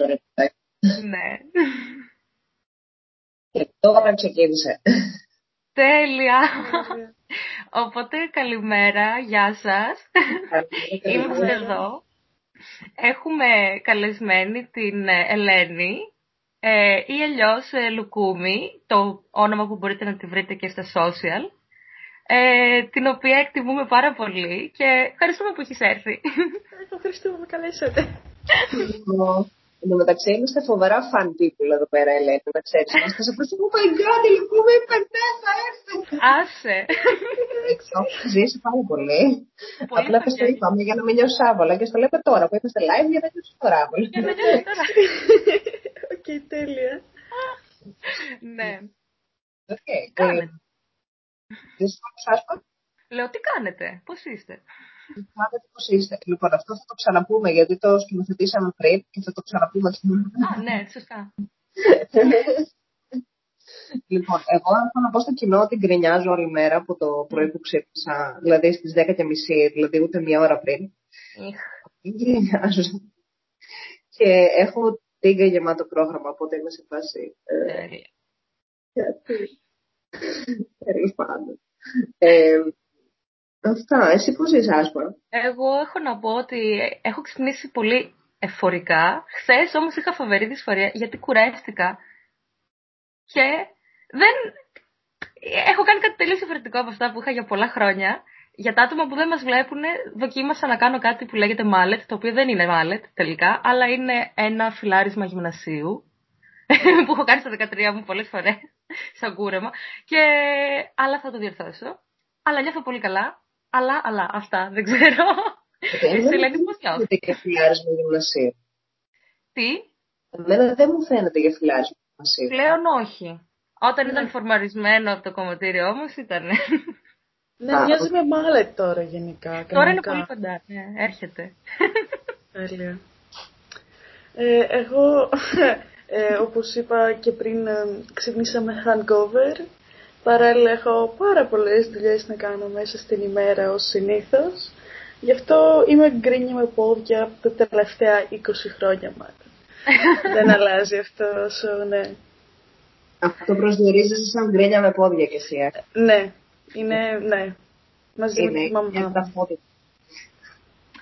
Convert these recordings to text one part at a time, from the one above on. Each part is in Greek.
ωραία. Ναι. Και τώρα ξεκίνησε. Τέλεια. Οπότε καλημέρα, γεια σας. Είμαστε εδώ. Έχουμε καλεσμένη την Ελένη ε, ή αλλιώς ε, Λουκούμη, το όνομα που μπορείτε να τη βρείτε και στα social, ε, την οποία εκτιμούμε πάρα πολύ και ευχαριστούμε που έχεις έρθει. Ευχαριστούμε που με καλέσατε. Εν τω μεταξύ είμαστε φοβερά fan people εδώ πέρα, Ελένη, να ξέρεις. Είμαστε σε φάση, oh my god, η Λουκούμη είπε ναι, θα έρθει. Άσε. Ζήσει πάρα πολύ. Πολύ Απλά πες το χαμηλή. είπαμε για να μην νιώσει άβολα και στο λέμε τώρα που είμαστε live για να νιώσει τώρα άβολα. Για να νιώσεις τώρα. Οκ, τέλεια. Ναι. Οκ. Κάνετε. Δεν σας πω Λέω, τι κάνετε, πώς είστε; Κάνετε πώς είστε. Λοιπόν, αυτό θα το ξαναπούμε γιατί το σκηνοθετήσαμε πριν και θα το ξαναπούμε. Α, ναι, σωστά. λοιπόν, εγώ αν θέλω να πω στο κοινό ότι γκρινιάζω όλη μέρα από το πρωί που ξύπνησα, δηλαδή στις 10 και μισή, δηλαδή ούτε μία ώρα πριν. Ιχ. Γκρινιάζω. Και έχω τίγκα γεμάτο πρόγραμμα, οπότε είμαι σε φάση. ε, Τέλεια. γιατί. Τέλος πάντων. Ε, αυτά. Εσύ πώς είσαι, Άσπα. Εγώ έχω να πω ότι έχω ξυπνήσει πολύ εφορικά. Χθες όμως είχα φοβερή δυσφορία γιατί κουράστηκα και δεν... Έχω κάνει κάτι τελείως διαφορετικό από αυτά που είχα για πολλά χρόνια. Για τα άτομα που δεν μας βλέπουν, δοκίμασα να κάνω κάτι που λέγεται mallet, το οποίο δεν είναι mallet τελικά, αλλά είναι ένα φιλάρισμα γυμνασίου, που έχω κάνει στα 13 μου πολλές φορές, σαν κούρεμα, και... αλλά θα το διορθώσω. Αλλά νιώθω πολύ καλά, αλλά, αλλά, αυτά, δεν ξέρω. Εσύ, Ελένη, πώς νιώθεις; φαίνεται για φιλάρισμα γυμνασίου. Τι, Εμένα δεν μου φαίνεται για φιλάρισμα γυμνασίου. πλέον όχι. Όταν ήταν φορμαρισμένο από το κομματήριο όμως ήταν. Ναι, Α, μοιάζει με μάλετ τώρα γενικά. Τώρα είναι κανονικά. πολύ κοντά. Ναι, έρχεται. Τέλεια. Ε, εγώ, ε, όπως είπα και πριν, ε, ξύπνησα με hangover. Παράλληλα έχω πάρα πολλές δουλειές να κάνω μέσα στην ημέρα ως συνήθως. Γι' αυτό είμαι γκρίνια με πόδια τα τελευταία 20 χρόνια μάλλον. Δεν αλλάζει αυτό όσο, ναι. Αυτό προσδιορίζεσαι σαν γκρίνια με πόδια κι εσύ. ε. Ναι, είναι, ναι. Μαζί με τη Είναι μαμά μια μου. ταυτότητα.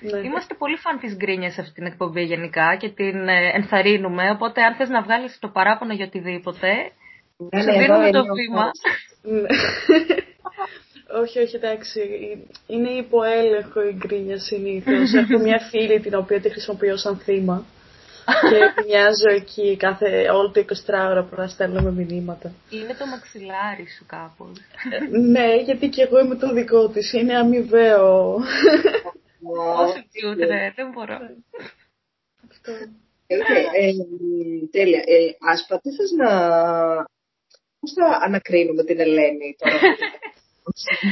Ναι. Είμαστε πολύ φαν της γκρίνιας σε αυτή την εκπομπή γενικά και την ε, ενθαρρύνουμε. Οπότε αν θες να βγάλεις το παράπονο για οτιδήποτε, Ναι, σου ναι, εδώ δίνουμε είναι το ο βήμα. χώρος. Ναι. όχι, όχι, εντάξει. Είναι υποέλεγχο η γκρίνια συνήθως. Έχω μια φίλη την οποία τη χρησιμοποιώ σαν θύμα. και μοιάζω εκεί κάθε, όλο το 24ωρο που να στέλνουμε μηνύματα. Είναι το μαξιλάρι σου κάπως. Ε, ναι, γιατί και εγώ είμαι το δικό της. Είναι αμοιβαίο. Όσο cute, ρε, δεν μπορώ. Αυτό. Ε, ε, Τέλεια. Ε, Άσπα, τι θες να... Πώς θα ανακρίνουμε την Ελένη τώρα.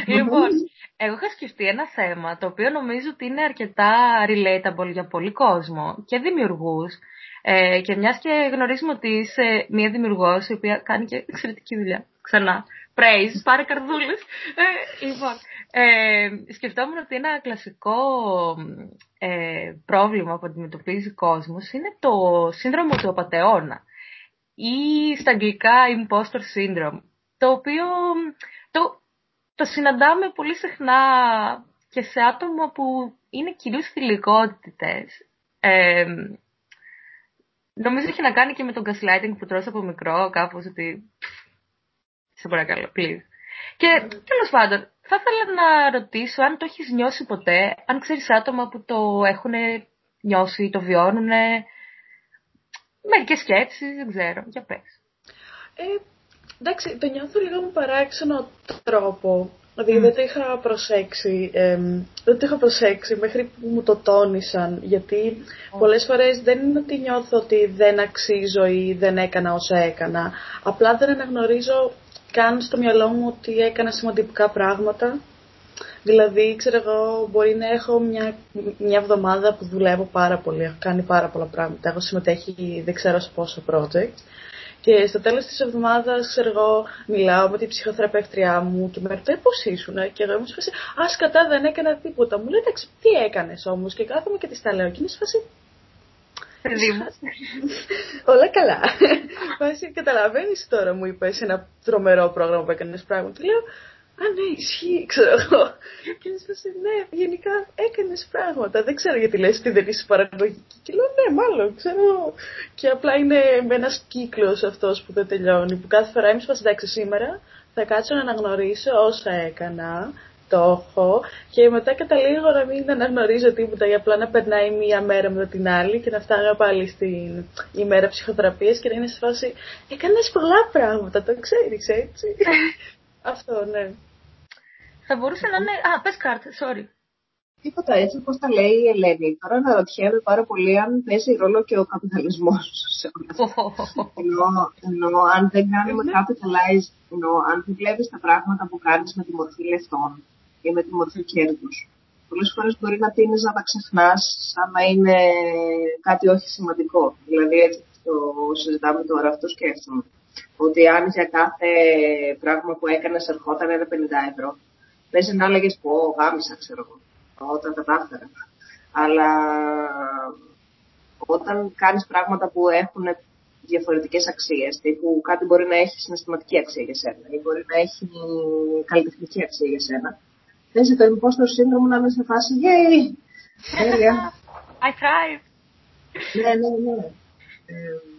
Λοιπόν, εγώ είχα σκεφτεί ένα θέμα το οποίο νομίζω ότι είναι αρκετά relatable για πολύ κόσμο και δημιουργούς. Ε, και μιας και γνωρίζουμε ότι είσαι μια δημιουργός η οποία κάνει και εξαιρετική δουλειά. Ξανά. Praise, πάρε καρδούλες. Ε, λοιπόν, ε, σκεφτόμουν ότι ένα κλασικό ε, πρόβλημα που αντιμετωπίζει ο κόσμος είναι το σύνδρομο του απατεώνα ή στα αγγλικά imposter syndrome, το οποίο το, το συναντάμε πολύ συχνά και σε άτομα που είναι κυρίως θηλυκότητες. Ε, νομίζω έχει να κάνει και με τον gaslighting που τρως από μικρό, κάπως ότι... Σε παρακαλώ, please. Και τέλος πάντων, θα ήθελα να ρωτήσω αν το έχεις νιώσει ποτέ, αν ξέρεις άτομα που το έχουν νιώσει, το βιώνουν, μερικές σκέψεις, δεν ξέρω, για πες. Ε, εντάξει, το νιώθω λίγο με παράξενο τρόπο. Δηλαδή δεν το είχα προσέξει, εμ, δεν το είχα προσέξει μέχρι που μου το τόνισαν, γιατί πολλές φορές δεν είναι ότι νιώθω ότι δεν αξίζω ή δεν έκανα όσα έκανα. Απλά δεν αναγνωρίζω καν στο μυαλό μου ότι έκανα σημαντικά πράγματα. Δηλαδή, ξέρω εγώ, μπορεί να έχω μια, μια εβδομάδα που δουλεύω πάρα πολύ, έχω κάνει πάρα πολλά πράγματα, έχω συμμετέχει δεν ξέρω σε πόσα project. Και στο τέλος της εβδομάδας, ξέρω εγώ, μιλάω με την ψυχοθεραπεύτριά μου και με ρωτάει πώς ήσουν; Και εγώ είμαι σε φάση, α, σκατά δεν έκανα τίποτα. Μου λέει, εντάξει, τι έκανες όμως; Και κάθομαι και της τα λέω. Και είναι σε φάση, παιδί μου. Όλα καλά. Βάσει, καταλαβαίνεις τώρα μου είπες ένα τρομερό πρόγραμμα που έκανες πράγμα. Του λέω, Α, ναι, ισχύει, ξέρω εγώ. Και μου ναι, γενικά έκανες πράγματα. Δεν ξέρω γιατί λες ότι δεν είσαι παραγωγική. Και λέω, ναι, μάλλον, ξέρω. Και απλά είναι με ένας κύκλος αυτός που δεν τελειώνει. Που κάθε φορά είμαι εντάξει, σήμερα θα κάτσω να αναγνωρίσω όσα έκανα το έχω και μετά καταλήγω να μην αναγνωρίζω τίποτα ή απλά να περνάει μία μέρα μετά την άλλη και να φτάνω πάλι στην ημέρα ψυχοθεραπείας και να είναι σε φάση έκανες πολλά πράγματα, το ξέρεις έτσι. Αυτό, ναι. Θα μπορούσε να είναι... Α, πες κάρτε, sorry. Τίποτα έτσι όπως τα λέει η Ελένη. Τώρα αναρωτιέμαι πάρα πολύ αν παίζει ρόλο και ο καπιταλισμός σε όλα αυτά. ενώ, αν δεν κάνουμε ναι. capitalize, ενώ αν δεν βλέπεις τα πράγματα που κάνεις με τη μορφή λεφτών ή με τη μορφή κέρδους, πολλές φορές μπορεί να τίνεις να τα ξεχνάς σαν να είναι κάτι όχι σημαντικό. Δηλαδή έτσι το συζητάμε τώρα, αυτό σκέφτομαι. Ότι αν για κάθε πράγμα που έκανες ερχόταν ένα 50 ευρώ, πες να έλεγες πω γάμισα, ξέρω εγώ όταν κατάφερα. Αλλά όταν κάνεις πράγματα που έχουν διαφορετικές αξίες, τύπου κάτι μπορεί να έχει συναισθηματική αξία για σένα ή μπορεί να έχει καλλιτεχνική αξία για σένα. Θες το impostor σύνδρομο να είμαι σε φάση «Yay! Τέλεια!» I thrive! Ναι, ναι, ναι. Ε,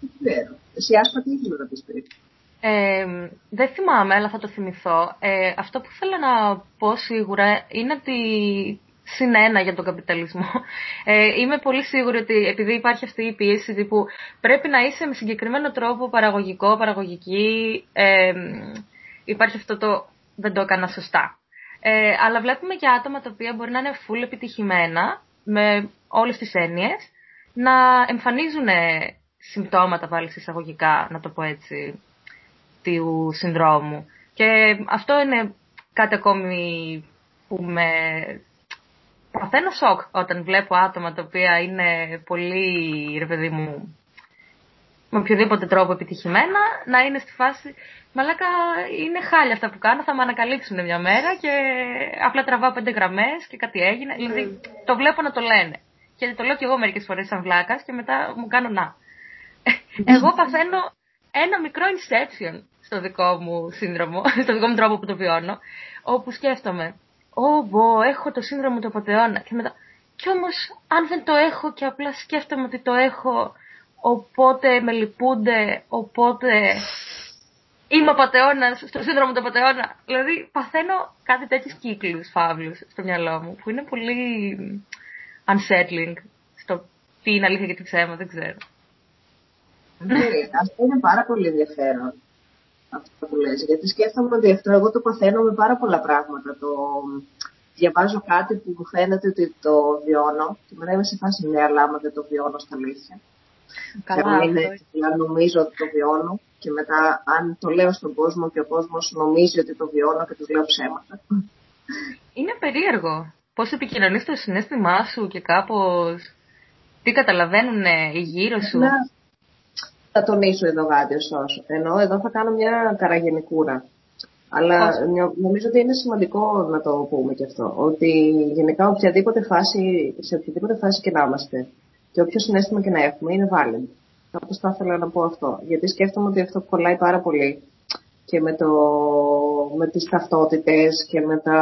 δεν ξέρω. Εσύ άσπα τι ήθελα να πεις πριν. Ε, δεν θυμάμαι, αλλά θα το θυμηθώ. Ε, αυτό που θέλω να πω σίγουρα είναι ότι συνένα για τον καπιταλισμό. Ε, είμαι πολύ σίγουρη ότι επειδή υπάρχει αυτή η πίεση που πρέπει να είσαι με συγκεκριμένο τρόπο παραγωγικό, παραγωγική, ε, υπάρχει αυτό το δεν το έκανα σωστά. Ε, αλλά βλέπουμε και άτομα τα οποία μπορεί να είναι full επιτυχημένα με όλες τις έννοιες, να εμφανίζουν συμπτώματα πάλι εισαγωγικά, να το πω έτσι, του συνδρόμου. Και αυτό είναι κάτι ακόμη που με παθαίνω σοκ όταν βλέπω άτομα τα οποία είναι πολύ, ρε παιδί μου, με οποιοδήποτε τρόπο επιτυχημένα, να είναι στη φάση «Μαλάκα, είναι χάλια αυτά που κάνω, θα με ανακαλύψουν μια μέρα και απλά τραβάω πέντε γραμμές και κάτι έγινε». Δηλαδή, το βλέπω να το λένε. Και το λέω και εγώ μερικές φορές σαν βλάκας και μετά μου κάνω «Να». Εγώ παθαίνω ένα μικρό inception στο δικό μου σύνδρομο, στο δικό μου τρόπο που το βιώνω, όπου σκέφτομαι, Ω, έχω το σύνδρομο του απαταιώνα. Και μετά, κι όμως, αν δεν το έχω και απλά σκέφτομαι ότι το έχω, οπότε με λυπούνται, οπότε είμαι απαταιώνα στο σύνδρομο του απαταιώνα. Δηλαδή, παθαίνω κάτι τέτοιους κύκλους φαύλους στο μυαλό μου, που είναι πολύ unsettling στο τι είναι αλήθεια και τι ψέμα, δεν ξέρω. Ναι, αυτό είναι πάρα πολύ ενδιαφέρον αυτό που λες. Γιατί σκέφτομαι ότι αυτό εγώ το παθαίνω με πάρα πολλά πράγματα. Το διαβάζω κάτι που μου φαίνεται ότι το βιώνω και μετά είμαι σε φάση ναι, αλλά άμα δεν το βιώνω στα αλήθεια. Καλά, είναι, δηλαδή, νομίζω ότι το βιώνω και μετά αν το λέω στον κόσμο και ο κόσμος νομίζει ότι το βιώνω και τους λέω ψέματα. Είναι περίεργο. Πώς επικοινωνείς το συνέστημά σου και κάπως τι καταλαβαίνουν οι γύρω σου. Ναι θα τονίσω εδώ κάτι όσο. Ενώ εδώ θα κάνω μια καραγενικούρα. Αλλά νομίζω ότι είναι σημαντικό να το πούμε και αυτό. Ότι γενικά οποιαδήποτε φάση, σε οποιαδήποτε φάση και να είμαστε και όποιο συνέστημα και να έχουμε είναι valid. Κάπως θα ήθελα να πω αυτό. Γιατί σκέφτομαι ότι αυτό κολλάει πάρα πολύ και με, το, με τις ταυτότητες και με τα,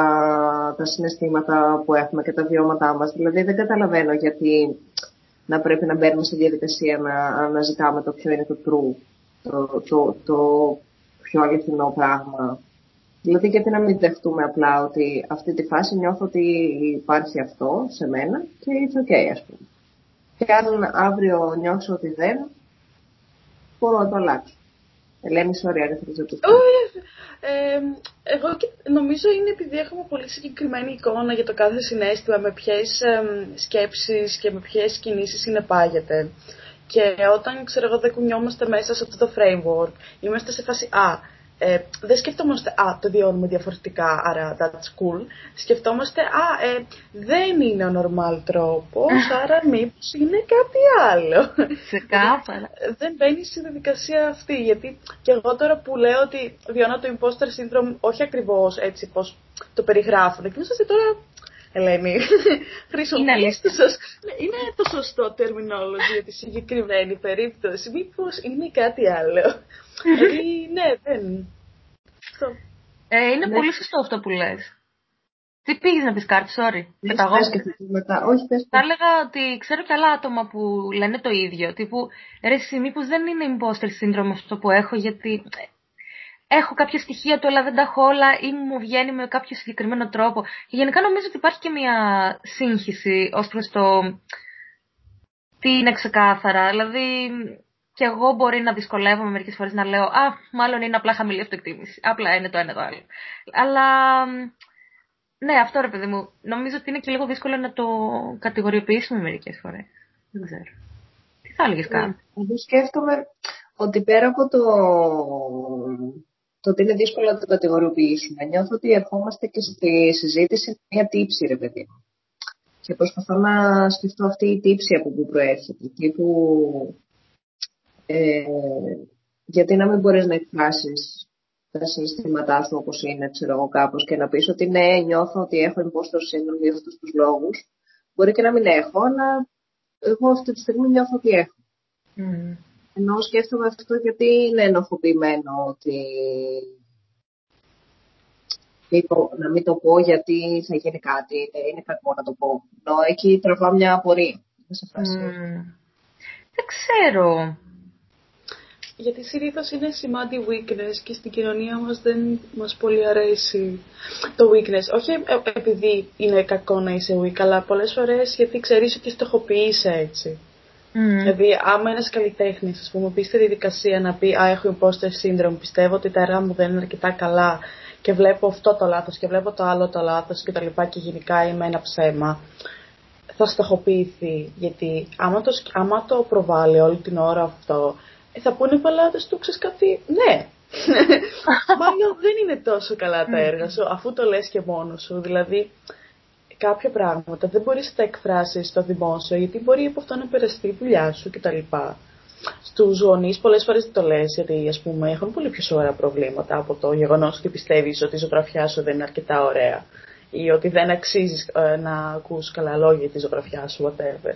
τα συναισθήματα που έχουμε και τα βιώματά μας. Δηλαδή δεν καταλαβαίνω γιατί να πρέπει να μπαίνουμε στη διαδικασία να αναζητάμε το ποιο είναι το true, το, το, το πιο αληθινό πράγμα. Δηλαδή γιατί να μην δεχτούμε απλά ότι αυτή τη φάση νιώθω ότι υπάρχει αυτό σε μένα και it's ok ας πούμε. Και αν αύριο νιώσω ότι δεν, μπορώ να το αλλάξω. Ελένη, sorry, αν ήθελες να το ε, εγώ νομίζω είναι επειδή έχουμε πολύ συγκεκριμένη εικόνα για το κάθε συνέστημα με ποιες ε, σκέψεις και με ποιες κινήσεις συνεπάγεται. Και όταν, ξέρω εγώ, δεν κουνιόμαστε μέσα σε αυτό το framework, είμαστε σε φάση «Α, ε, δεν σκεφτόμαστε, α, το βιώνουμε διαφορετικά, άρα that's cool. Σκεφτόμαστε, α, ε, δεν είναι ο normal τρόπος, άρα μήπως είναι κάτι άλλο. Ξεκάθαρα. δεν μπαίνει στη διαδικασία αυτή, γιατί και εγώ τώρα που λέω ότι βιώνω το imposter syndrome, όχι ακριβώς έτσι πως το περιγράφω, και ότι τώρα Ελένη, χρησιμοποιείς το σωστό. Είναι το σωστό terminology για τη συγκεκριμένη περίπτωση. Μήπως είναι κάτι άλλο. δηλαδή, ναι, δεν. Ε, είναι ναι. πολύ σωστό αυτό που λες. Τι πήγες να πεις κάτι, sorry. Μετά. Όχι, πες. Θα έλεγα ότι ξέρω και άλλα άτομα που λένε το ίδιο. Τύπου, ρε, εσύ, μήπως δεν είναι imposter syndrome αυτό που έχω, γιατί έχω κάποια στοιχεία του, αλλά δεν τα έχω όλα ή μου βγαίνει με κάποιο συγκεκριμένο τρόπο. Και γενικά νομίζω ότι υπάρχει και μια σύγχυση ως προς το τι είναι ξεκάθαρα. Δηλαδή, και εγώ μπορεί να δυσκολεύομαι μερικές φορές να λέω Α, μάλλον είναι απλά χαμηλή αυτοεκτίμηση. Απλά είναι το ένα το άλλο. Αλλά ναι, αυτό ρε παιδί μου. Νομίζω ότι είναι και λίγο δύσκολο να το κατηγοριοποιήσουμε μερικές φορές. Δεν ξέρω. Τι θα έλεγες κάτι. Εγώ σκέφτομαι ότι πέρα από το, το ότι είναι δύσκολο να το κατηγοριοποιήσουμε, νιώθω ότι ερχόμαστε και στη συζήτηση μια τύψη, ρε παιδί μου. Και προσπαθώ να σκεφτώ αυτή η τύψη από πού προέρχεται. Εκεί που. Ε, γιατί να μην μπορείς να εκφράσεις τα συναισθήματά σου όπως είναι, ξέρω εγώ κάπως και να πεις ότι ναι, νιώθω ότι έχω impostor syndrome για αυτούς τους λόγους. Μπορεί και να μην έχω, αλλά εγώ αυτή τη στιγμή νιώθω ότι έχω. Mm. Ενώ σκέφτομαι αυτό γιατί είναι ενοχοποιημένο ότι να μην το πω γιατί θα γίνει κάτι, είναι κακό να το πω. Ενώ εκεί τραβάω μια απορία. Mm. Δεν ξέρω γιατί συνήθως είναι σημάδι weakness και στην κοινωνία μας δεν μας πολύ αρέσει το weakness. Όχι ε, επειδή είναι κακό να είσαι weak, αλλά πολλές φορές γιατί ξέρεις ότι στοχοποιείσαι έτσι. Mm. Δηλαδή, άμα ένας καλλιτέχνης, ας πούμε, πει στη διαδικασία να πει Α, έχω imposter syndrome, πιστεύω ότι τα έργα μου δεν είναι αρκετά καλά και βλέπω αυτό το λάθος και βλέπω το άλλο το λάθος και τα λοιπά και γενικά είμαι ένα ψέμα, θα στοχοποιηθεί. Γιατί άμα το, άμα το προβάλλει όλη την ώρα αυτό, ε, θα πούνε οι πελάτες του, ξέρεις κάτι, ναι. Μάλλον δεν είναι τόσο καλά τα έργα σου, αφού το λες και μόνος σου. Δηλαδή, κάποια πράγματα δεν μπορείς να τα εκφράσεις στο δημόσιο, γιατί μπορεί από αυτό να περαστεί η δουλειά σου κτλ. Στους γονείς πολλές φορές δεν το λες, γιατί ας πούμε, έχουν πολύ πιο σοβαρά προβλήματα από το γεγονός ότι πιστεύεις ότι η ζωγραφιά σου δεν είναι αρκετά ωραία ή ότι δεν αξίζεις ε, να ακούς καλά λόγια για τη ζωγραφιά σου, whatever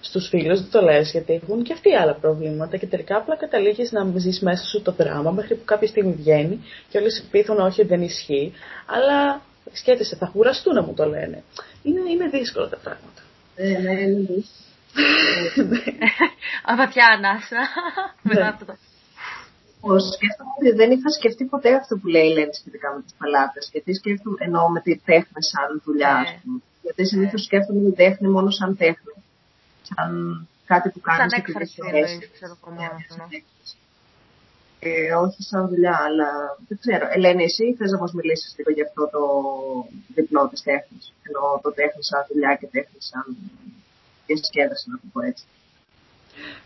στους φίλους δεν το λες γιατί έχουν και αυτοί άλλα προβλήματα και τελικά απλά καταλήγεις να ζεις μέσα σου το δράμα μέχρι που κάποια στιγμή βγαίνει και όλοι πείθουν όχι δεν ισχύει αλλά σκέφτεσαι θα κουραστούν να μου το λένε. Είναι, είναι δύσκολα τα πράγματα. Ε, ναι, είναι δύσκολο. Βαθιά ανάσα. Ναι. Μετά αυτό το... Σκέφτομαι ότι δεν είχα σκεφτεί ποτέ αυτό που λέει η Λένη σχετικά με τι παλάτε. Γιατί σκέφτομαι, εννοώ με τη τέχνη σαν δουλειά, ναι. Γιατί συνήθως σκέφτομαι τη τέχνη μόνο σαν τέχνη σαν κάτι που κάνεις σαν έκφραση, εννοείς, ξέρω ε, όχι σαν δουλειά, αλλά δεν ξέρω. Ελένη, εσύ θες να μας μιλήσεις λίγο για αυτό το διπλό της τέχνης. Ενώ το τέχνης σαν δουλειά και τέχνης σαν διασκέδαση, να το πω έτσι.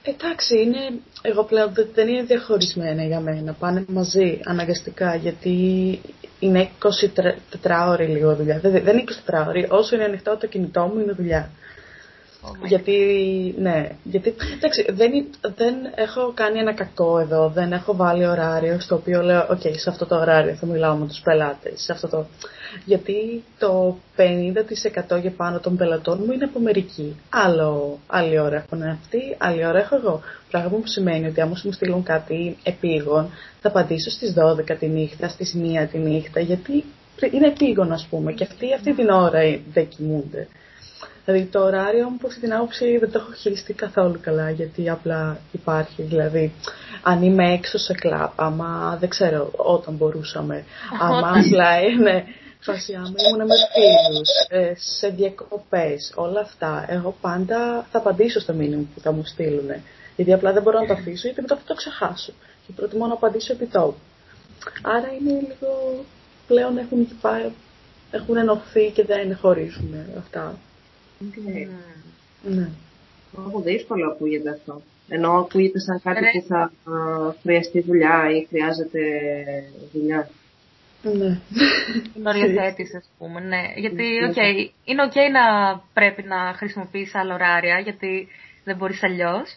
Εντάξει, είναι, εγώ πλέον δεν είναι διαχωρισμένα για μένα. Πάνε μαζί αναγκαστικά γιατί είναι 24 ώρες λίγο δουλειά. Δεν, δεν είναι 24 ώρες. Όσο είναι ανοιχτό το κινητό μου είναι δουλειά. Oh γιατί, ναι, γιατί, εντάξει, δεν, δεν έχω κάνει ένα κακό εδώ, δεν έχω βάλει ωράριο στο οποίο λέω, ok, okay, σε αυτό το ωράριο θα μιλάω με τους πελάτες, σε αυτό το... Γιατί το 50% και πάνω των πελατών μου είναι από Αμερική. Άλλο, άλλη ώρα έχουν αυτοί, άλλη ώρα έχω εγώ. Πράγμα που σημαίνει ότι άμα μου στείλουν κάτι επείγον, θα απαντήσω στις 12 τη νύχτα, στις 1 τη νύχτα, γιατί είναι επείγον ας πούμε και αυτοί αυτή την ώρα δεν κοιμούνται. Δηλαδή το ωράριο μου από αυτή την άποψη δεν το έχω χειριστεί καθόλου καλά γιατί απλά υπάρχει. Δηλαδή αν είμαι έξω σε κλαπ, άμα δεν ξέρω όταν μπορούσαμε, άμα απλά είναι φάση άμα ήμουν με φίλους, ε, σε διακοπές, όλα αυτά, εγώ πάντα θα απαντήσω στο μήνυμα που θα μου στείλουν. Γιατί απλά δεν μπορώ να το αφήσω γιατί μετά θα το ξεχάσω. Και προτιμώ να απαντήσω επί τόπου. Άρα είναι λίγο πλέον έχουν, έχουν ενωθεί και δεν χωρίζουν αυτά. Okay. Ναι. Mm. δύσκολο ακούγεται αυτό. Ενώ ακούγεται σαν κάτι που θα χρειαστεί δουλειά ή χρειάζεται δουλειά. Ναι. Είναι οριοθέτηση, ας πούμε. Ναι. Γιατί, okay, είναι OK okay να πρέπει να χρησιμοποιείς άλλα ωράρια, γιατί δεν μπορείς αλλιώς.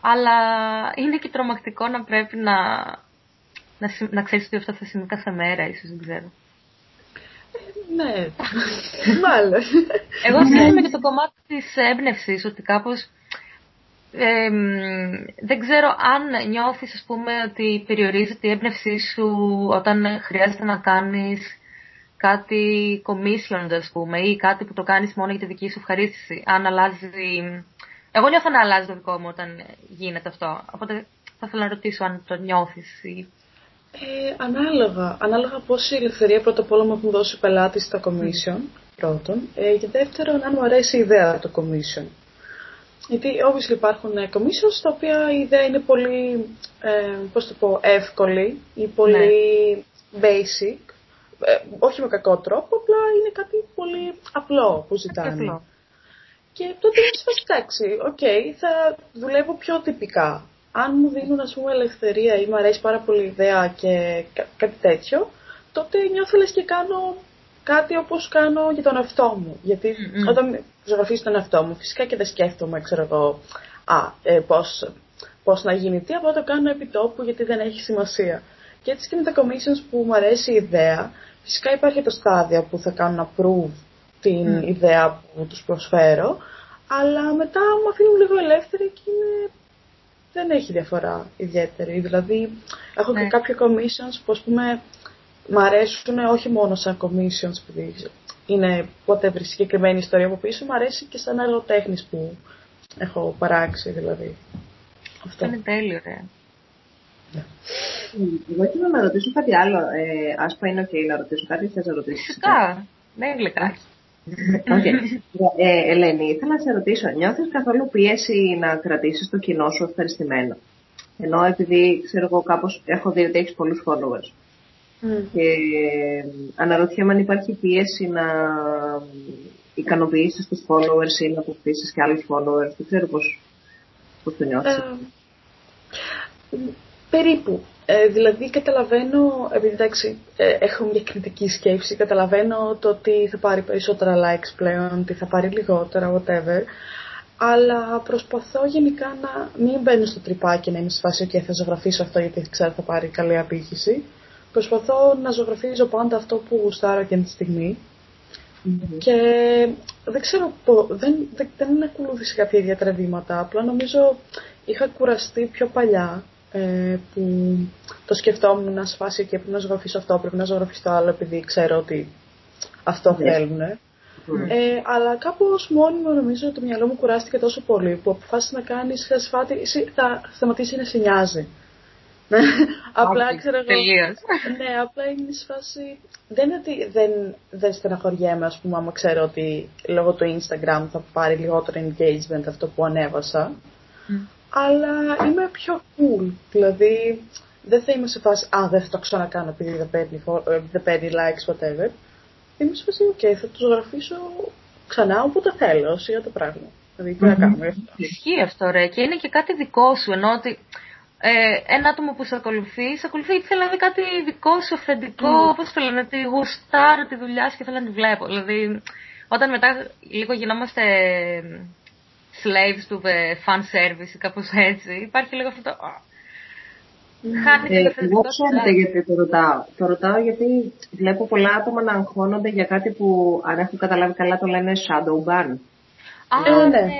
Αλλά είναι και τρομακτικό να πρέπει να, να, να ξέρεις ότι αυτό θα συμβεί κάθε μέρα, ίσως, δεν ξέρω. Ναι, μάλλον. Εγώ σκέφτομαι και το κομμάτι της έμπνευσης ότι κάπως δεν ξέρω αν νιώθεις ας πούμε ότι περιορίζεται η έμπνευσή σου όταν χρειάζεται να κάνεις κάτι commissioned ας πούμε ή κάτι που το κάνεις μόνο για τη δική σου ευχαρίστηση. Αν αλλάζει... Εγώ νιώθω να αλλάζει το δικό μου όταν γίνεται αυτό. Οπότε θα ήθελα να ρωτήσω αν το νιώθεις ή... Ε, ανάλογα. Ανάλογα πόση ελευθερία πρώτα απ' όλα μου έχουν δώσει οι πελάτες στα commission, πρώτον. Ε, και δεύτερον, αν μου αρέσει η ιδέα το commission. Γιατί obviously υπάρχουν ε, commissions τα οποία η ιδέα είναι πολύ, ε, πώς το πω, εύκολη ή πολύ ναι. basic. Ε, όχι με κακό τρόπο, απλά είναι κάτι πολύ απλό που ζητάνε. Και τότε είναι σφαίρες, εντάξει, οκ, θα δουλεύω πιο τυπικά. Αν μου δίνουν, ας πούμε, ελευθερία ή μου αρέσει πάρα πολύ η ιδέα και κάτι τέτοιο, τότε νιώθω λες και κάνω κάτι όπως κάνω για τον εαυτό μου. Γιατί mm-hmm. όταν ζωγραφίζω τον εαυτό μου, φυσικά και δεν σκέφτομαι, ξέρω εγώ, α, ε, πώς, πώς να γίνει τι, απλά το κάνω επί τόπου γιατί δεν έχει σημασία. Και έτσι και με τα commissions που μου αρέσει η ιδέα, φυσικά υπάρχει το στάδιο που θα κάνω approve την mm. ιδέα που τους προσφέρω, αλλά μετά μου αφήνουν λίγο ελεύθερη και είναι... δεν έχει διαφορά ιδιαίτερη. Δηλαδή, έχω και ναι. κάποια commissions που, ας πούμε, μ' αρέσουν όχι μόνο σαν commissions, επειδή είναι whatever συγκεκριμένη ιστορία από πίσω, μου αρέσει και σαν έργο τέχνης που έχω παράξει, δηλαδή. Αυτό είναι τέλειο, ρε. Ναι. Εγώ ήθελα να ρωτήσω κάτι άλλο. Ε, Άσπα είναι ok να ρωτήσω κάτι, θες να ρωτήσεις. Φυσικά. Ναι, γλυκά. Okay. Ε, Ελένη, ήθελα να σε ρωτήσω, νιώθεις καθόλου πίεση να κρατήσεις το κοινό σου ευχαριστημένο; Ενώ επειδή, ξέρω εγώ, κάπως έχω δει ότι έχεις πολλούς followers. Mm. Και αναρωτιέμαι αν υπάρχει πίεση να ικανοποιήσεις τους followers ή να αποκτήσεις και άλλους followers. Δεν ξέρω πώς, πώς το νιώθεις. Ε, περίπου. Ε, δηλαδή καταλαβαίνω, επειδή εντάξει ε, έχω μια κριτική σκέψη, καταλαβαίνω το ότι θα πάρει περισσότερα likes πλέον, ότι θα πάρει λιγότερα, whatever. Αλλά προσπαθώ γενικά να μην μπαίνω στο τρυπάκι να είμαι σε φάση και θα ζωγραφίσω αυτό γιατί ξέρω θα πάρει καλή απήχηση. Προσπαθώ να ζωγραφίζω πάντα αυτό που γουστάρω εκείνη τη στιγμη Και δεν ξέρω, δεν, δεν, δεν ακολούθησε κάποια ιδιαίτερα βήματα. Απλά νομίζω είχα κουραστεί πιο παλιά ε, που το σκεφτόμουν να σφάσει και πρέπει να ζωγραφίσω αυτό, πρέπει να ζωγραφίσω το άλλο επειδή ξέρω ότι αυτό yeah. Ναι. θέλουν. Ε, αλλά κάπως μόνιμο νομίζω ότι το μυαλό μου κουράστηκε τόσο πολύ που αποφάσισε να κάνεις θα σταματήσει να σε νοιάζει. Ναι, απλά ξέρω εγώ. Ναι, απλά είναι η φάση. Δεν είναι ότι δεν, δεν στεναχωριέμαι, ας πούμε, άμα ξέρω ότι λόγω του Instagram θα πάρει λιγότερο engagement αυτό που ανέβασα. Αλλά είμαι πιο cool. Δηλαδή, δεν θα είμαι σε φάση Α, δεν θα το ξανακάνω επειδή δεν παίρνει, ε, δεν παίρνει likes, whatever. Είμαι σε φάση, OK, θα τους ζωγραφίσω ξανά όποτε θέλω, σιγά το πράγμα. Δηλαδή, τι να κάνουμε. Ισχύει αυτό, ρε. Και είναι και κάτι δικό σου, ενώ ότι ε, ένα άτομο που σε ακολουθεί, σε ακολουθεί γιατί θέλει να δει κάτι δικό σου, αυθεντικό, mm. όπως το λένε, ότι γουστάρω τη δουλειά σου και θέλω να τη βλέπω. Δηλαδή, όταν μετά λίγο γινόμαστε slaves του fan service ή κάπως έτσι, υπάρχει λίγο αυτό το. Χάνει ε, εγώ ξέρετε γιατί το ρωτάω. Το ρωτάω γιατί βλέπω πολλά άτομα να αγχώνονται για κάτι που, αν έχω καταλάβει καλά, το λένε shadow ban. Α, ναι. ναι.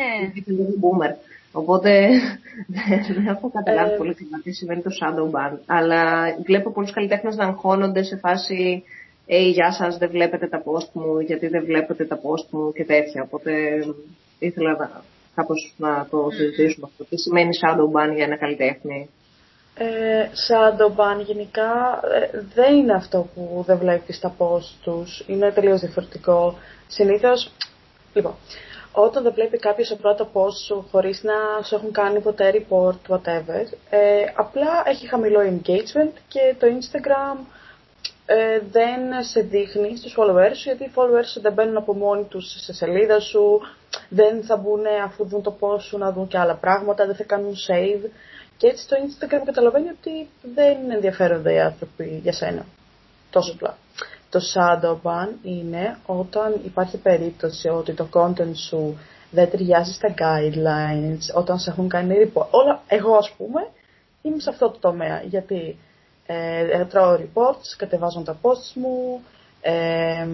Boomer. Οπότε δεν έχω καταλάβει ε, πολύ καλά τι σημαίνει το shadow ban. Αλλά βλέπω πολλούς καλλιτέχνες να αγχώνονται σε φάση «Ε, γεια σας, δεν βλέπετε τα post μου, γιατί δεν βλέπετε τα post μου» και τέτοια. Οπότε ήθελα να, κάπως να το συζητήσουμε αυτό. Τι σημαίνει shadow ban για ένα καλλιτέχνη; Ε, shadow ban γενικά ε, δεν είναι αυτό που δεν βλέπεις τα post τους. Είναι τελείως διαφορετικό. Συνήθως, λοιπόν, όταν δεν βλέπει κάποιος το πρώτο post σου χωρίς να σου έχουν κάνει ποτέ report, whatever, ε, απλά έχει χαμηλό engagement και το Instagram ε, δεν σε δείχνει στους followers σου, γιατί οι followers σου δεν μπαίνουν από μόνοι τους σε σελίδα σου, δεν θα μπουν αφού δουν το post σου να δουν και άλλα πράγματα, δεν θα κάνουν save. Και έτσι το Instagram καταλαβαίνει ότι δεν ενδιαφέρονται οι άνθρωποι για σένα. Τόσο απλά. Το shadow ban είναι όταν υπάρχει περίπτωση ότι το content σου δεν ταιριάζει στα guidelines, όταν σε έχουν κάνει report. Όλα, εγώ ας πούμε, είμαι σε αυτό το τομέα, γιατί ε, τρώω reports, κατεβάζω τα posts μου, Ε,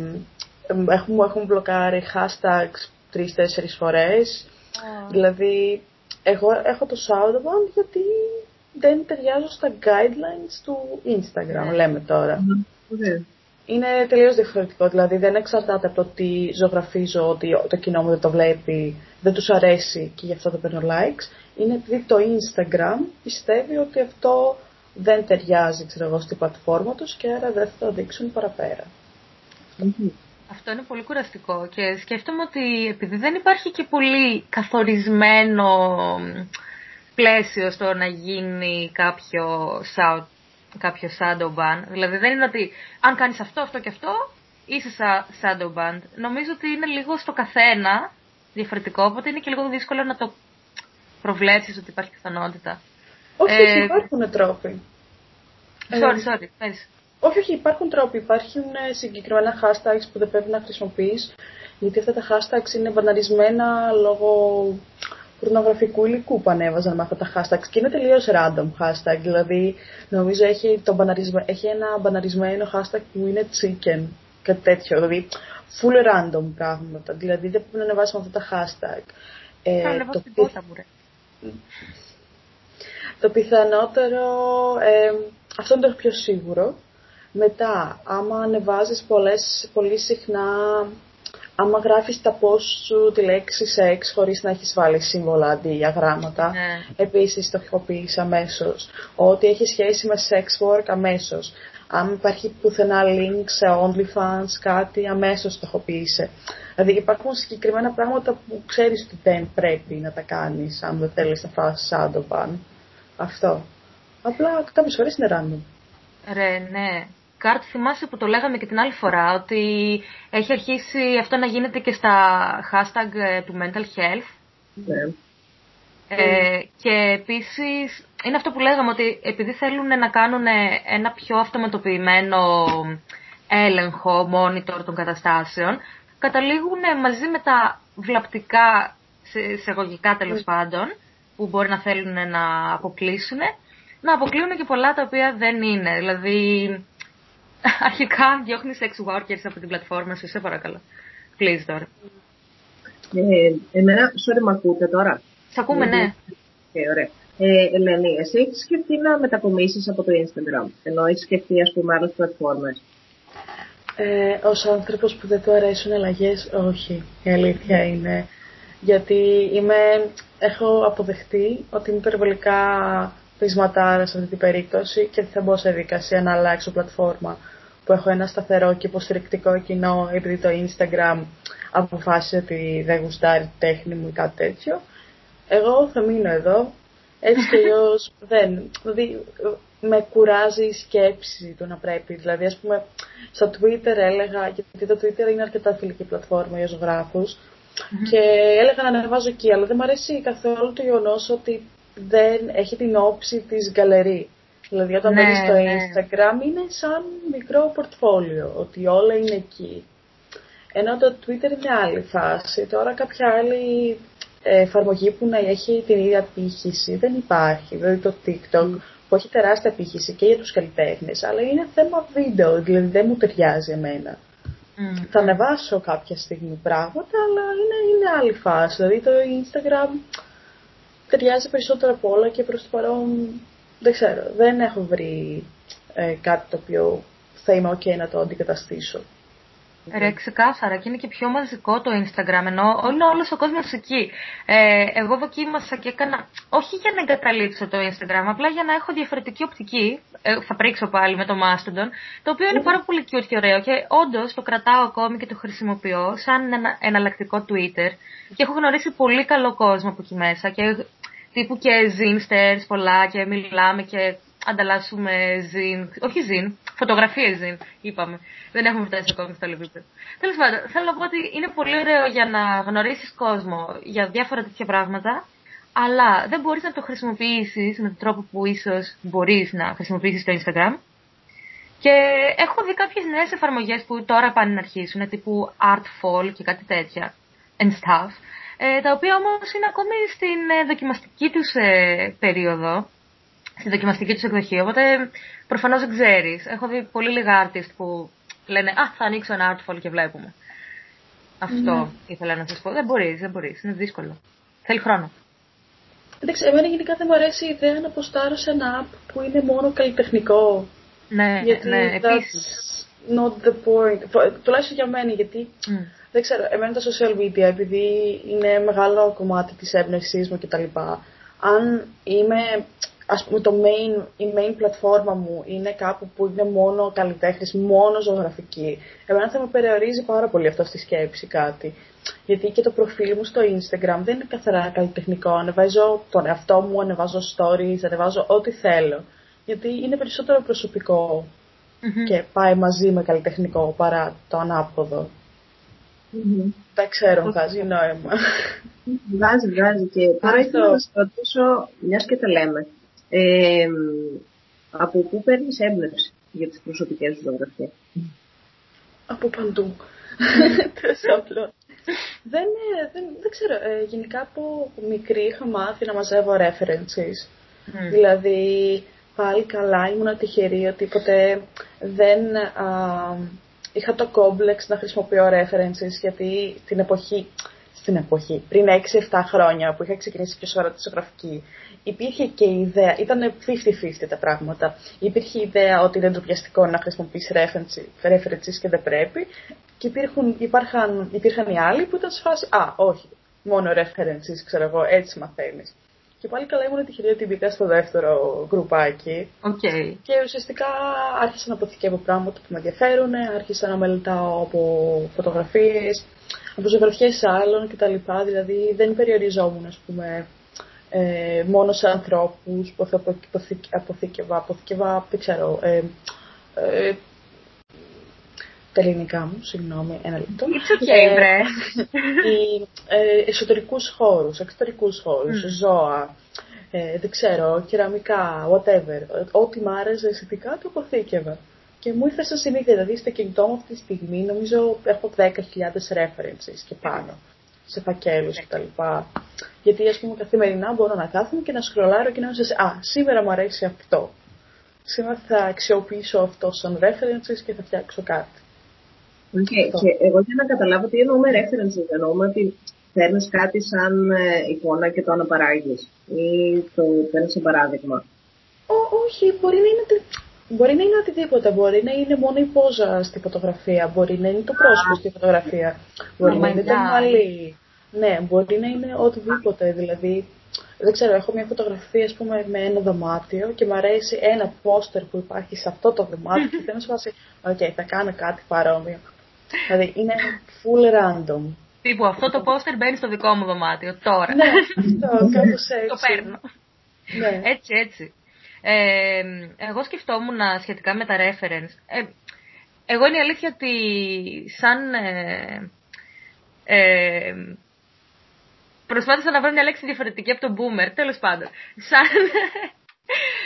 έχουμε, έχουν μπλοκάρει hashtags τρεις-τέσσερις φορές. Δηλαδή, εγώ έχω το Soundbound γιατί δεν ταιριάζω στα guidelines του Instagram, ναι. λέμε τώρα. Ναι. Είναι τελείως διαφορετικό, δηλαδή δεν εξαρτάται από το ότι ζωγραφίζω, ότι το κοινό μου δεν το βλέπει, δεν τους αρέσει και γι' αυτό το παίρνω likes. Είναι επειδή το Instagram πιστεύει ότι αυτό δεν ταιριάζει ξέρω εγώ, στην πλατφόρμα τους και άρα δεν θα το δείξουν Αυτό είναι πολύ κουραστικό και σκέφτομαι ότι επειδή δεν υπάρχει και πολύ καθορισμένο πλαίσιο στο να γίνει κάποιο, shout, κάποιο shadow ban, δηλαδή δεν είναι ότι αν κάνεις αυτό, αυτό και αυτό, είσαι shadow ban. Νομίζω ότι είναι λίγο στο καθένα διαφορετικό, οπότε είναι και λίγο δύσκολο να το προβλέψεις ότι υπάρχει πιθανότητα. Όχι, ε, υπάρχουν τρόποι. Sorry, ε, sorry, πες. Όχι, όχι, υπάρχουν τρόποι. Υπάρχουν ε, συγκεκριμένα hashtags που δεν πρέπει να χρησιμοποιείς, γιατί αυτά τα hashtags είναι μπαναρισμένα λόγω πορνογραφικού υλικού που ανέβαζαν με αυτά τα hashtags και είναι τελείως random hashtag. Δηλαδή, νομίζω έχει, το έχει ένα μπαναρισμένο hashtag που είναι chicken, κάτι τέτοιο. Δηλαδή, full random πράγματα. Δηλαδή, δεν πρέπει να ανεβάσουμε αυτά τα hashtag. Ε, το, πι... το πιθανότερο, ε, αυτό είναι το πιο σίγουρο. Μετά, άμα ανεβάζεις πολλές, πολύ συχνά, άμα γράφεις τα post σου τη λέξη σεξ χωρίς να έχεις βάλει σύμβολα αντί για γράμματα, ναι. επίσης το πεις αμέσως. Ό,τι έχει σχέση με sex work αμέσως. Αν υπάρχει πουθενά link σε OnlyFans, κάτι αμέσως το χοποιήσε. Δηλαδή υπάρχουν συγκεκριμένα πράγματα που ξέρεις ότι δεν πρέπει να τα κάνεις αν δεν θέλεις να φας shadow Αυτό. Απλά κάποιες φορές είναι random. Ρε, ναι. Καρτ, θυμάσαι που το λέγαμε και την άλλη φορά, ότι έχει αρχίσει αυτό να γίνεται και στα hashtag ε, του mental health. Ναι. Ε, και επίσης είναι αυτό που λέγαμε ότι επειδή θέλουν να κάνουν ένα πιο αυτοματοποιημένο έλεγχο, monitor των καταστάσεων, καταλήγουν μαζί με τα βλαπτικά, σε εισαγωγικά τέλος mm. πάντων, που μπορεί να θέλουν να αποκλείσουν, να αποκλείουν και πολλά τα οποία δεν είναι. Δηλαδή, αρχικά διώχνεις sex workers από την πλατφόρμα σου, σε παρακαλώ. Please τώρα. Ε, εμένα, sorry, με ακούτε τώρα; Σ' ακούμε, ναι. Ε, ωραία. Ε, Ελένη, εσύ έχεις σκεφτεί να μετακομίσεις από το Instagram, ενώ έχεις σκεφτεί, ας πούμε, άλλες πλατφόρμες; Ε, ως άνθρωπος που δεν του αρέσουν αλλαγές, όχι. Η αλήθεια είναι. Γιατί είμαι, έχω αποδεχτεί ότι είμαι υπερβολικά πεισματάρα σε αυτή την περίπτωση και θα μπω σε δικασία να αλλάξω πλατφόρμα που έχω ένα σταθερό και υποστηρικτικό κοινό επειδή το Instagram αποφάσισε ότι δεν γουστάρει τη τέχνη μου ή κάτι τέτοιο. Εγώ θα μείνω εδώ. Έτσι κι αλλιώς δεν. Δηλαδή, με κουράζει η σκέψη του να πρέπει. Δηλαδή, ας πούμε, στο Twitter έλεγα, γιατί το Twitter είναι αρκετά φιλική πλατφόρμα για ζωγράφους, και έλεγα να ανεβάζω εκεί, αλλά δεν μου αρέσει καθόλου το γεγονός ότι δεν έχει την όψη της γκαλερί. Δηλαδή όταν ναι, στο ναι. Instagram είναι σαν μικρό πορτφόλιο, ότι όλα είναι εκεί. Ενώ το Twitter είναι άλλη φάση. Τώρα κάποια άλλη εφαρμογή που να έχει την ίδια απήχηση δεν υπάρχει. Δηλαδή το TikTok mm. που έχει τεράστια απήχηση και για τους καλλιτέχνες, αλλά είναι θέμα βίντεο, δηλαδή δεν μου ταιριάζει εμένα. Mm. Θα ανεβάσω κάποια στιγμή πράγματα, αλλά είναι, είναι άλλη φάση. Δηλαδή το Instagram ταιριάζει περισσότερο από όλα και προς το παρόν δεν ξέρω, δεν έχω βρει ε, κάτι το οποίο θα είμαι ok να το αντικαταστήσω. Ρε, ξεκάθαρα και είναι και πιο μαζικό το Instagram, ενώ είναι όλος ο κόσμος εκεί. Ε, εγώ δοκίμασα και έκανα, όχι για να εγκαταλείψω το Instagram, απλά για να έχω διαφορετική οπτική, ε, θα πρίξω πάλι με το Mastodon, το οποίο είναι πάρα πολύ cute και ωραίο και όντως το κρατάω ακόμη και το χρησιμοποιώ σαν ένα εναλλακτικό Twitter και έχω γνωρίσει πολύ καλό κόσμο από εκεί μέσα και τύπου και zinsters πολλά και μιλάμε και ανταλλάσσουμε zin, όχι zin, φωτογραφίες zin, είπαμε. Δεν έχουμε φτάσει ακόμη στο επίπεδο. Τέλος πάντων, θέλω να πω ότι είναι πολύ ωραίο για να γνωρίσεις κόσμο για διάφορα τέτοια πράγματα, αλλά δεν μπορείς να το χρησιμοποιήσεις με τον τρόπο που ίσως μπορείς να χρησιμοποιήσεις το Instagram. Και έχω δει κάποιες νέες εφαρμογές που τώρα πάνε να αρχίσουν, τύπου Artfall και κάτι τέτοια, and stuff, ε, τα οποία όμως είναι ακόμη στην ε, δοκιμαστική τους ε, περίοδο, στη δοκιμαστική τους εκδοχή, οπότε προφανώς δεν ξέρεις. Έχω δει πολύ λίγα artist που λένε «Α, θα ανοίξω ένα artful και βλέπουμε». Αυτό ναι. ήθελα να σας πω. Δεν μπορείς, δεν μπορείς. Είναι δύσκολο. Θέλει χρόνο. Εντάξει, εμένα γενικά δεν μου αρέσει η ιδέα να αποστάρω σε ένα app που είναι μόνο καλλιτεχνικό. Ναι, γιατί ναι, επίσης. Not the point. Τουλάχιστον για μένα, γιατί mm. δεν ξέρω, εμένα τα social media, επειδή είναι μεγάλο κομμάτι της έμπνευσής μου κτλ. Αν είμαι ας πούμε το main, η main πλατφόρμα μου είναι κάπου που είναι μόνο καλλιτέχνης, μόνο ζωγραφική. Εμένα θα με περιορίζει πάρα πολύ αυτό στη σκέψη κάτι. Γιατί και το προφίλ μου στο Instagram δεν είναι καθαρά καλλιτεχνικό. Ανεβάζω τον εαυτό μου, ανεβάζω stories, ανεβάζω ό,τι θέλω. Γιατί είναι περισσότερο και πάει μαζί με καλλιτεχνικό παρά το ανάποδο. Mm-hmm. Δεν ξέρω, βγάζει νόημα. Βγάζει, βγάζει. Και τώρα ήθελα να σας ρωτήσω, μιας και τα λέμε. Ε, από πού παίρνεις έμπνευση για τις προσωπικές σου ζωγραφίες; Από παντού. Τόσο απλό. δεν, δεν, δεν ξέρω, ε, γενικά από μικρή είχα μάθει να μαζεύω references. Mm. Δηλαδή, πάλι καλά, ήμουν τυχερή ότι ποτέ δεν α, είχα το κόμπλεξ να χρησιμοποιώ references, γιατί την εποχή, στην εποχή, πριν 6-7 χρόνια που είχα ξεκινήσει πιο σοβαρά τη ζωγραφική, υπήρχε και η ιδέα, ήταν 50-50 τα πράγματα. Υπήρχε η ιδέα ότι είναι ντροπιαστικό να χρησιμοποιήσει references και δεν πρέπει. Και υπήρχαν, υπήρχαν, υπήρχαν οι άλλοι που ήταν σε φάση, α, όχι, μόνο references, ξέρω εγώ, έτσι μαθαίνεις. Και πάλι καλά ήμουν τυχερή ότι μπήκα στο δεύτερο γκρουπάκι. Okay. Και ουσιαστικά άρχισα να αποθηκεύω πράγματα που με ενδιαφέρουν, άρχισα να μελετάω από φωτογραφίες, από ζωγραφιές άλλων κτλ. Δηλαδή δεν περιοριζόμουν, ας πούμε, ε, μόνο σε ανθρώπους που θα αποθήκευα, αποθήκευα, δεν ξέρω, ε, ε, τα ελληνικά μου, συγγνώμη, ένα λεπτό. It's okay, βρε. Οι ε, εσωτερικούς χώρους, εξωτερικούς χώρους, ζώα, ε, δεν ξέρω, κεραμικά, whatever. Ό,τι μ' άρεσε αισθητικά το αποθήκευα. Και μου ήρθε σαν συνήθεια, δηλαδή στο κινητό μου αυτή τη στιγμή νομίζω έχω 10.000 references και πάνω σε φακέλους κτλ. Γιατί ας πούμε καθημερινά μπορώ να κάθομαι και να σκρολάρω και να σας «Α, σήμερα μου αρέσει αυτό». Σήμερα θα αξιοποιήσω αυτό σαν references και θα φτιάξω κάτι. Okay. Και εγώ για να καταλάβω τι εννοούμε references, εννοούμε ότι παίρνεις κάτι σαν ε, εικόνα και το αναπαράγεις ή το παίρνεις σαν παράδειγμα. Ό, όχι, μπορεί να είναι Μπορεί να είναι οτιδήποτε. Μπορεί να είναι μόνο η πόζα στη φωτογραφία. Μπορεί να είναι το πρόσωπο στη φωτογραφία. Μπορεί να είναι το μαλλί. Ναι, μπορεί να είναι οτιδήποτε. Δηλαδή, δεν ξέρω, έχω μια φωτογραφία ας πούμε, με ένα δωμάτιο και μου αρέσει ένα πόστερ που υπάρχει σε αυτό το δωμάτιο και θέλω να σου Οκ, θα κάνω κάτι παρόμοιο. Δηλαδή, είναι full random. Τύπου αυτό το πόστερ μπαίνει στο δικό μου δωμάτιο τώρα. Ναι, αυτό, κάπως έτσι. το παίρνω. Ναι. Έτσι, έτσι. Ε, εγώ σκεφτόμουν σχετικά με τα reference. Ε, εγώ είναι η αλήθεια ότι σαν... Ε, ε, προσπάθησα να βρω μια λέξη διαφορετική από τον boomer, τέλος πάντων. Σαν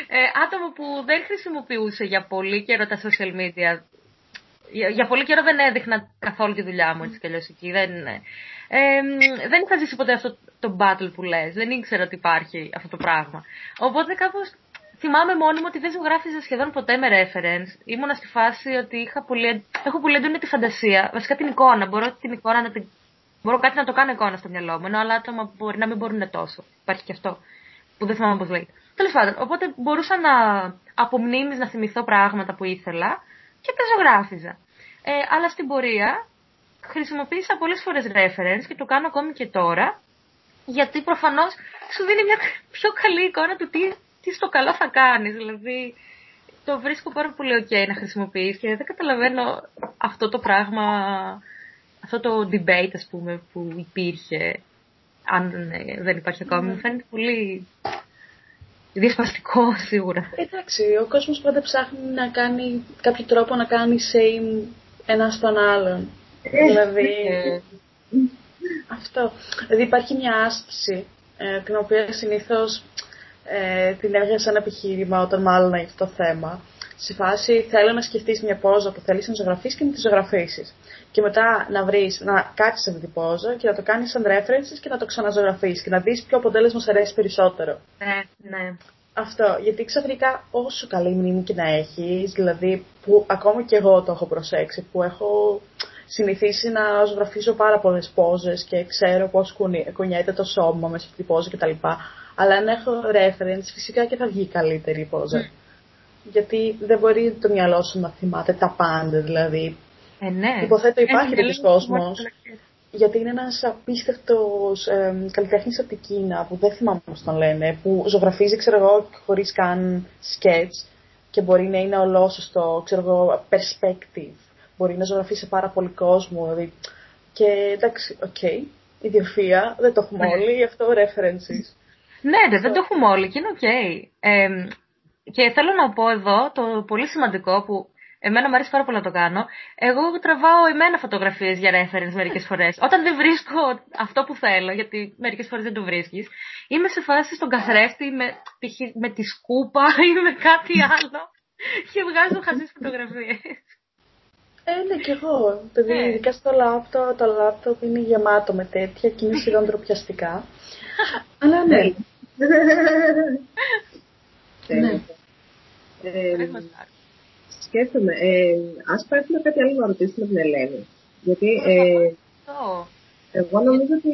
ε, άτομο που δεν χρησιμοποιούσε για πολύ καιρό τα social media. Για, για πολύ καιρό δεν έδειχνα καθόλου τη δουλειά μου έτσι κι αλλιώς εκεί. Δεν, ε, δεν είχα ζήσει ποτέ αυτό το battle που λες. Δεν ήξερα ότι υπάρχει αυτό το πράγμα. Οπότε κάπως θυμάμαι μόνη μου ότι δεν ζωγράφιζα σχεδόν ποτέ με reference. Ήμουνα στη φάση ότι είχα πολύ, έχω πολύ έντονη τη φαντασία. Βασικά την εικόνα. Μπορώ την εικόνα να την. Μπορώ κάτι να το κάνω εικόνα στο μυαλό μου. Ενώ άλλα άτομα μπορεί να μην μπορούν τόσο. Υπάρχει και αυτό. Που δεν θυμάμαι πώς λέει. Τέλος πάντων, οπότε μπορούσα να από να θυμηθώ πράγματα που ήθελα και τα ζωγράφιζα. Ε, αλλά στην πορεία χρησιμοποίησα πολλές φορές reference και το κάνω ακόμη και τώρα. Γιατί προφανώς σου δίνει μια πιο καλή εικόνα του τι τι στο καλό θα κάνεις. Δηλαδή, το βρίσκω πάρα πολύ ok να χρησιμοποιείς και δεν καταλαβαίνω αυτό το πράγμα, αυτό το debate, ας πούμε, που υπήρχε, αν δεν υπάρχει ακόμη. Μου φαίνεται πολύ διασπαστικό σίγουρα. Εντάξει, ο κόσμος πάντα ψάχνει να κάνει κάποιο τρόπο να κάνει same ένα στον άλλον. Ε, δηλαδή, ε. αυτό. Δηλαδή υπάρχει μια άσκηση, ε, την οποία συνήθως ε, την έβγαλε σαν επιχείρημα όταν μάλλον έχει το θέμα. Σε φάση θέλω να σκεφτείς μια πόζα που θέλεις να ζωγραφίσεις και να τη ζωγραφίσεις. Και μετά να βρεις, να κάτσεις αυτή την πόζα και να το κάνεις σαν references και να το ξαναζωγραφίσεις και να δεις ποιο αποτέλεσμα σου αρέσει περισσότερο. Ναι, ναι. Αυτό, γιατί ξαφνικά όσο καλή μνήμη και να έχεις, δηλαδή που ακόμα και εγώ το έχω προσέξει, που έχω συνηθίσει να ζωγραφίσω πάρα πολλές πόζες και ξέρω πώς κουνιέται το σώμα μέσα στη πόζα κτλ. Αλλά αν έχω reference, φυσικά και θα βγει καλύτερη η πόζα. Mm. Γιατί δεν μπορεί το μυαλό σου να θυμάται τα πάντα, δηλαδή. Ε, ναι. Υποθέτω υπάρχει ε, τέτοιος κόσμος. Γιατί είναι ένας απίστευτος ε, καλλιτέχνης από την Κίνα, που δεν θυμάμαι πώς τον λένε, που ζωγραφίζει, ξέρω εγώ, χωρίς καν sketch και μπορεί να είναι ολόσωστο, ξέρω εγώ, perspective. Μπορεί να ζωγραφίσει πάρα πολύ κόσμο. Δηλαδή. Και εντάξει, OK, okay, ιδιοφυΐα, δεν το έχουμε ναι. όλοι, γι' αυτό references. Ναι, δεν το έχουμε όλοι και είναι οκ. Και θέλω να πω εδώ το πολύ σημαντικό που εμένα μου αρέσει πάρα πολύ να το κάνω. Εγώ τραβάω εμένα φωτογραφίες για reference μερικές φορές. Όταν δεν βρίσκω αυτό που θέλω, γιατί μερικές φορές δεν το βρίσκεις, είμαι σε φάση στον καθρέφτη με, με τη σκούπα ή με κάτι άλλο και βγάζω χαζές φωτογραφίες. Ε, ναι, κι εγώ. Παιδί, ναι. ειδικά στο λάπτο, το λάπτοπ είναι γεμάτο με τέτοια και είναι σχεδόν τροπιαστικά. Αλλά ναι. ναι. Ε, σκέφτομαι, ε, ας πάρουμε κάτι άλλο να ρωτήσουμε την Ελένη. Γιατί ε, εγώ νομίζω ότι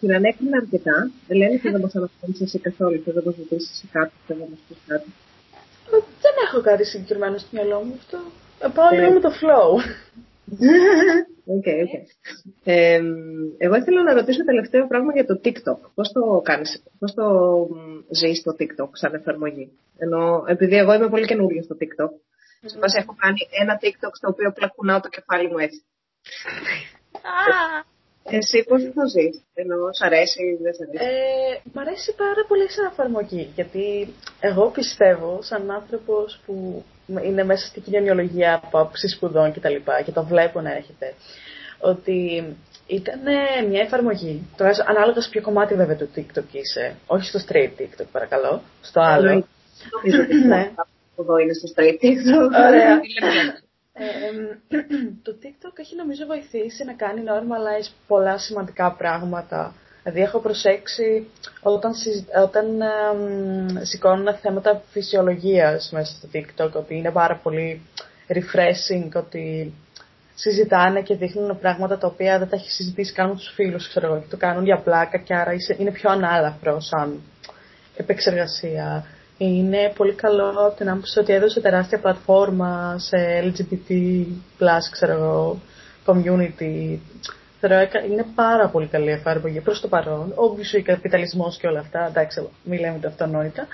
την ανέκρινα αρκετά. Ελένη, θα δεν μας αναφέρεις εσύ καθόλου, θα δεν μας ρωτήσεις κάτι, θα δεν μας πεις κάτι. Ε, δεν έχω κάτι συγκεκριμένο στο μυαλό μου αυτό. Ε, πάω λίγο με το flow. Okay, okay. Ε, εγώ ήθελα να ρωτήσω τελευταίο πράγμα για το TikTok. Πώς το κάνεις, πώς το ζεις το TikTok σαν εφαρμογή; Ενώ επειδή εγώ είμαι πολύ καινούργια στο TikTok, mm. σε έχω κάνει ένα TikTok στο οποίο πλακουνάω το κεφάλι μου έτσι. Εσύ πώς το ζεις, ενώ σ' αρέσει ή δεν σ' αρέσει; Ε, μ' αρέσει πάρα πολύ σαν εφαρμογή, γιατί εγώ πιστεύω σαν άνθρωπος που είναι μέσα στην κοινωνιολογία από άψη σπουδών κτλ. Και, και το βλέπω να έρχεται. Ότι ήταν μια εφαρμογή. Τώρα, ανάλογα σε ποιο κομμάτι βέβαια του TikTok είσαι. Όχι στο straight TikTok, παρακαλώ. Στο άλλο. ναι. Εδώ είναι στο straight TikTok. Ωραία. το TikTok έχει νομίζω βοηθήσει να κάνει normalize πολλά σημαντικά πράγματα Δηλαδή έχω προσέξει όταν, όταν ε, σηκώνουν θέματα φυσιολογίας μέσα στο TikTok ότι είναι πάρα πολύ refreshing, ότι συζητάνε και δείχνουν πράγματα τα οποία δεν τα έχει συζητήσει καν με τους φίλους, ξέρω εγώ, και το κάνουν για πλάκα και άρα είναι πιο ανάλαφρο σαν επεξεργασία. Είναι πολύ από την άποψη ότι έδωσε τεράστια πλατφόρμα σε LGBT+, ξέρω εγώ, community είναι πάρα πολύ καλή εφαρμογή προς το παρόν. Obviously, καπιταλισμός και όλα αυτά, εντάξει, μην λέμε τα αυτονόητα.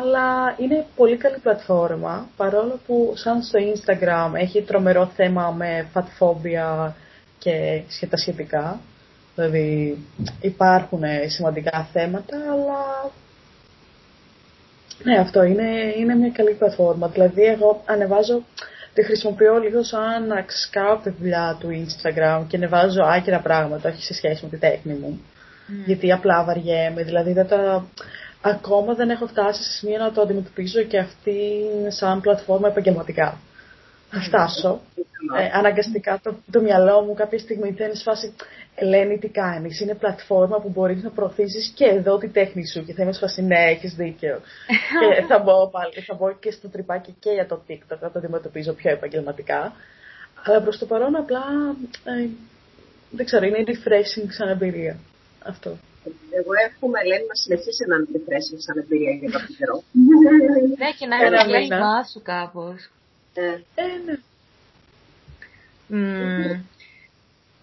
Αλλά είναι πολύ καλή πλατφόρμα, παρόλο που σαν στο Instagram έχει τρομερό θέμα με φατφόμπια και τα σχετικά. Δηλαδή υπάρχουν σημαντικά θέματα, αλλά ναι, αυτό είναι, είναι μια καλή πλατφόρμα. Δηλαδή εγώ ανεβάζω τη χρησιμοποιώ λίγο σαν να ξεσκάω από τη δουλειά του Instagram και ανεβάζω άκυρα πράγματα, όχι σε σχέση με τη τέχνη μου. Mm. Γιατί απλά βαριέμαι, δηλαδή δεν τα... ακόμα δεν έχω φτάσει σε σημείο να το αντιμετωπίζω και αυτή σαν πλατφόρμα επαγγελματικά. Θα φτάσω. Ε, αναγκαστικά το, το μυαλό μου κάποια στιγμή δεν είναι σφάση Ελένη τι κάνεις, είναι πλατφόρμα που μπορείς να προωθήσεις και εδώ τη τέχνη σου και θα είμαι σφάση ναι έχεις δίκιο. και θα μπω, πάλι, θα μπω και στο τρυπάκι και για το TikTok, θα το αντιμετωπίζω πιο επαγγελματικά. Αλλά προς το παρόν απλά, ε, δεν ξέρω, είναι refreshing σαν εμπειρία. Αυτό. Εγώ εύχομαι, Ελένη, να συνεχίσει να είναι refreshing σαν εμπειρία για κάποιο καιρό. Ναι, και να είναι το σου κάπως. Ε, ε ναι. Mm.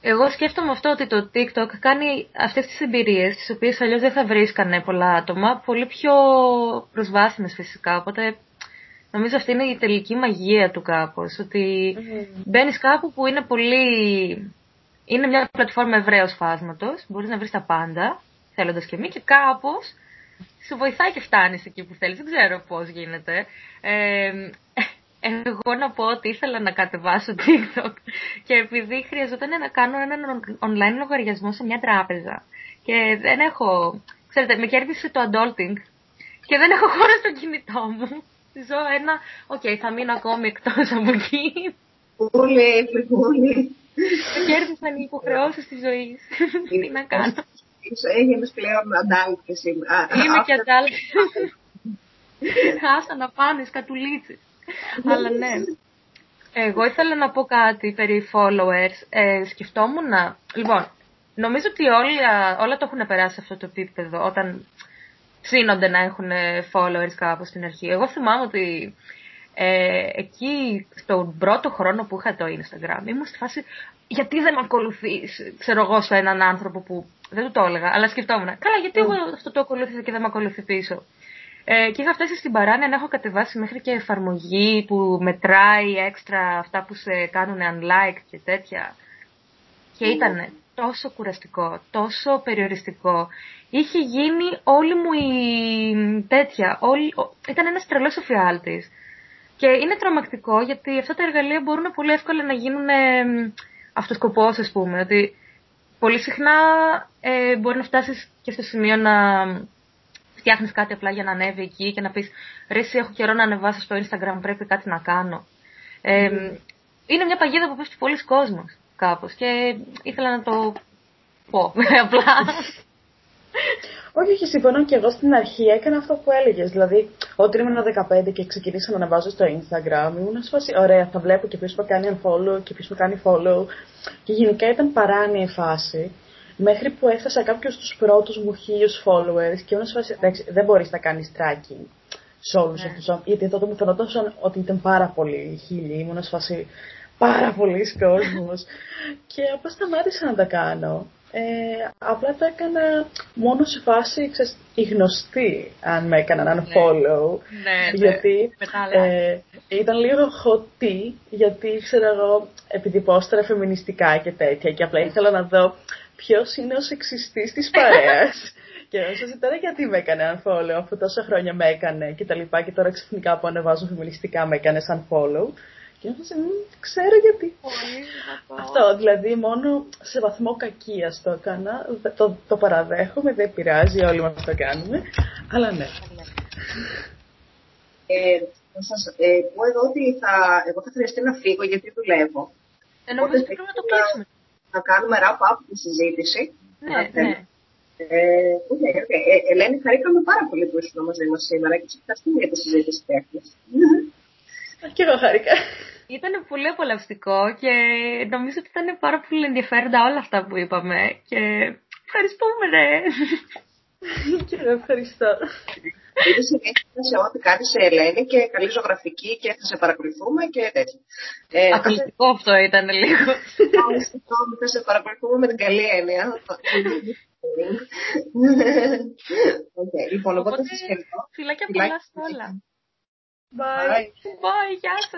Εγώ σκέφτομαι αυτό ότι το TikTok κάνει αυτές τις εμπειρίες, τις οποίες αλλιώς δεν θα βρίσκανε πολλά άτομα, πολύ πιο προσβάσιμες φυσικά. Οπότε νομίζω αυτή είναι η τελική μαγεία του κάπως. Ότι mm. μπαίνεις κάπου που είναι πολύ... Είναι μια πλατφόρμα ευρέως φάσματος, μπορείς να βρεις τα πάντα, θέλοντας και μη, και κάπως σου βοηθάει και φτάνεις εκεί που θέλεις. Δεν ξέρω πώς γίνεται. Ε, εγώ να πω ότι ήθελα να κατεβάσω TikTok και επειδή χρειαζόταν να κάνω έναν online λογαριασμό σε μια τράπεζα και δεν έχω, ξέρετε, με κέρδισε το adulting και δεν έχω χώρο στο κινητό μου. Ζω ένα, OK, okay, θα μείνω ακόμη εκτός από εκεί. Πολύ, πολύ. Με κέρδισαν οι υποχρεώσεις της ζωής. Τι να κάνω. Έγινες πλέον adult και σήμερα. Είμαι και adult. Άστα να πάνε, σκατουλίτσες. Αλλά ναι. Εγώ ήθελα να πω κάτι περί followers. Ε, σκεφτόμουν να... Λοιπόν, νομίζω ότι όλοι, όλα το έχουν περάσει αυτό το επίπεδο όταν ψήνονται να έχουν followers κάπου στην αρχή. Εγώ θυμάμαι ότι ε, εκεί στον πρώτο χρόνο που είχα το Instagram ήμουν στη φάση γιατί δεν με ακολουθείς, ξέρω εγώ, σε έναν άνθρωπο που δεν του το έλεγα, αλλά σκεφτόμουν, καλά γιατί εγώ αυτό το ακολούθησα και δεν με ακολουθεί πίσω. Ε, και είχα φτάσει στην παράνοια να έχω κατεβάσει μέχρι και εφαρμογή που μετράει έξτρα αυτά που σε κάνουν unlike και τέτοια. Και ήταν τόσο κουραστικό, τόσο περιοριστικό. Είχε γίνει όλη μου η τέτοια, όλη... ήταν ένας τρελός εφιάλτης. Και είναι τρομακτικό γιατί αυτά τα εργαλεία μπορούν πολύ εύκολα να γίνουν αυτοσκοπός, ας πούμε. Ότι πολύ συχνά ε, μπορεί να φτάσεις και στο σημείο να φτιάχνεις κάτι απλά για να ανέβει εκεί και να πεις Ρε, εσύ έχω καιρό να ανεβάσω στο Instagram, πρέπει κάτι να κάνω. Ε, Είναι μια παγίδα που πέφτει πολλοί κόσμος κάπως και ήθελα να το πω απλά. Όχι, όχι, συμφωνώ και εγώ στην αρχή έκανα αυτό που έλεγες. Δηλαδή, όταν ήμουν 15 και ξεκινήσα να ανεβάζω στο Instagram, ήμουν σε ωραία, θα βλέπω και ποιος με κάνει unfollow και ποιος με κάνει follow. Και γενικά ήταν παράνοια η φάση. Μέχρι που έφτασα κάποιος στου πρώτους μου χίλιους followers και ήμουν σε φάση. Εντάξει, δεν μπορείς να κάνεις tracking σε όλους ναι. αυτούς. Γιατί τότε μου φαινόταν ότι ήταν πάρα πολύ χίλιοι. Ήμουν σε φάση πάρα πολλοί κόσμο. και απλά σταμάτησα να τα κάνω. Ε, απλά τα έκανα μόνο σε φάση ξέρεις, οι γνωστοί αν με έκαναν ναι. unfollow. Ναι, ναι, γιατί ε, ήταν λίγο χωτή, γιατί ξέρω εγώ, επειδή πόστερα φεμινιστικά και τέτοια και απλά ήθελα να δω ποιος είναι ο σεξιστής της παρέας; και να τώρα γιατί με έκανε unfollow, αφού τόσα χρόνια με έκανε και τα λοιπά και τώρα ξαφνικά που ανεβάζω φεμινιστικά με έκανε unfollow. Και έφτασε, ξέρω γιατί. Αυτό, δηλαδή μόνο σε βαθμό κακίας το έκανα. Το, το παραδέχομαι, δεν πειράζει, όλοι μας το κάνουμε. Αλλά ναι. Ε, θα σας ε, πω εδώ ότι θα, εγώ θα χρειαστεί να φύγω γιατί δουλεύω. Ε, νομίζω ότι πρέπει να το κλείσουμε. Να κάνουμε wrap-up τη συζήτηση. Ναι, ναι. Ε, okay, okay. Ε, Ελένη, χαρήκαμε πάρα πολύ που ήσουν μαζί μας σήμερα και σα για τη συζήτηση τέχνη. Και εγώ χάρηκα. Ήταν πολύ απολαυστικό και νομίζω ότι ήταν πάρα πολύ ενδιαφέροντα όλα αυτά που είπαμε. Και ευχαριστούμε, ρε. και εγώ ευχαριστώ. Ήδη συνέχεια σε ό,τι κάνεις σε Ελένη και καλή ζωγραφική και θα σε παρακολουθούμε και τέτοια. Ε, Αθλητικό αυτό ήταν λίγο. θα σε παρακολουθούμε με την καλή έννοια. okay, λοιπόν, οπότε σας Φιλάκια πολλά σε όλα. Bye. Bye, γεια σας.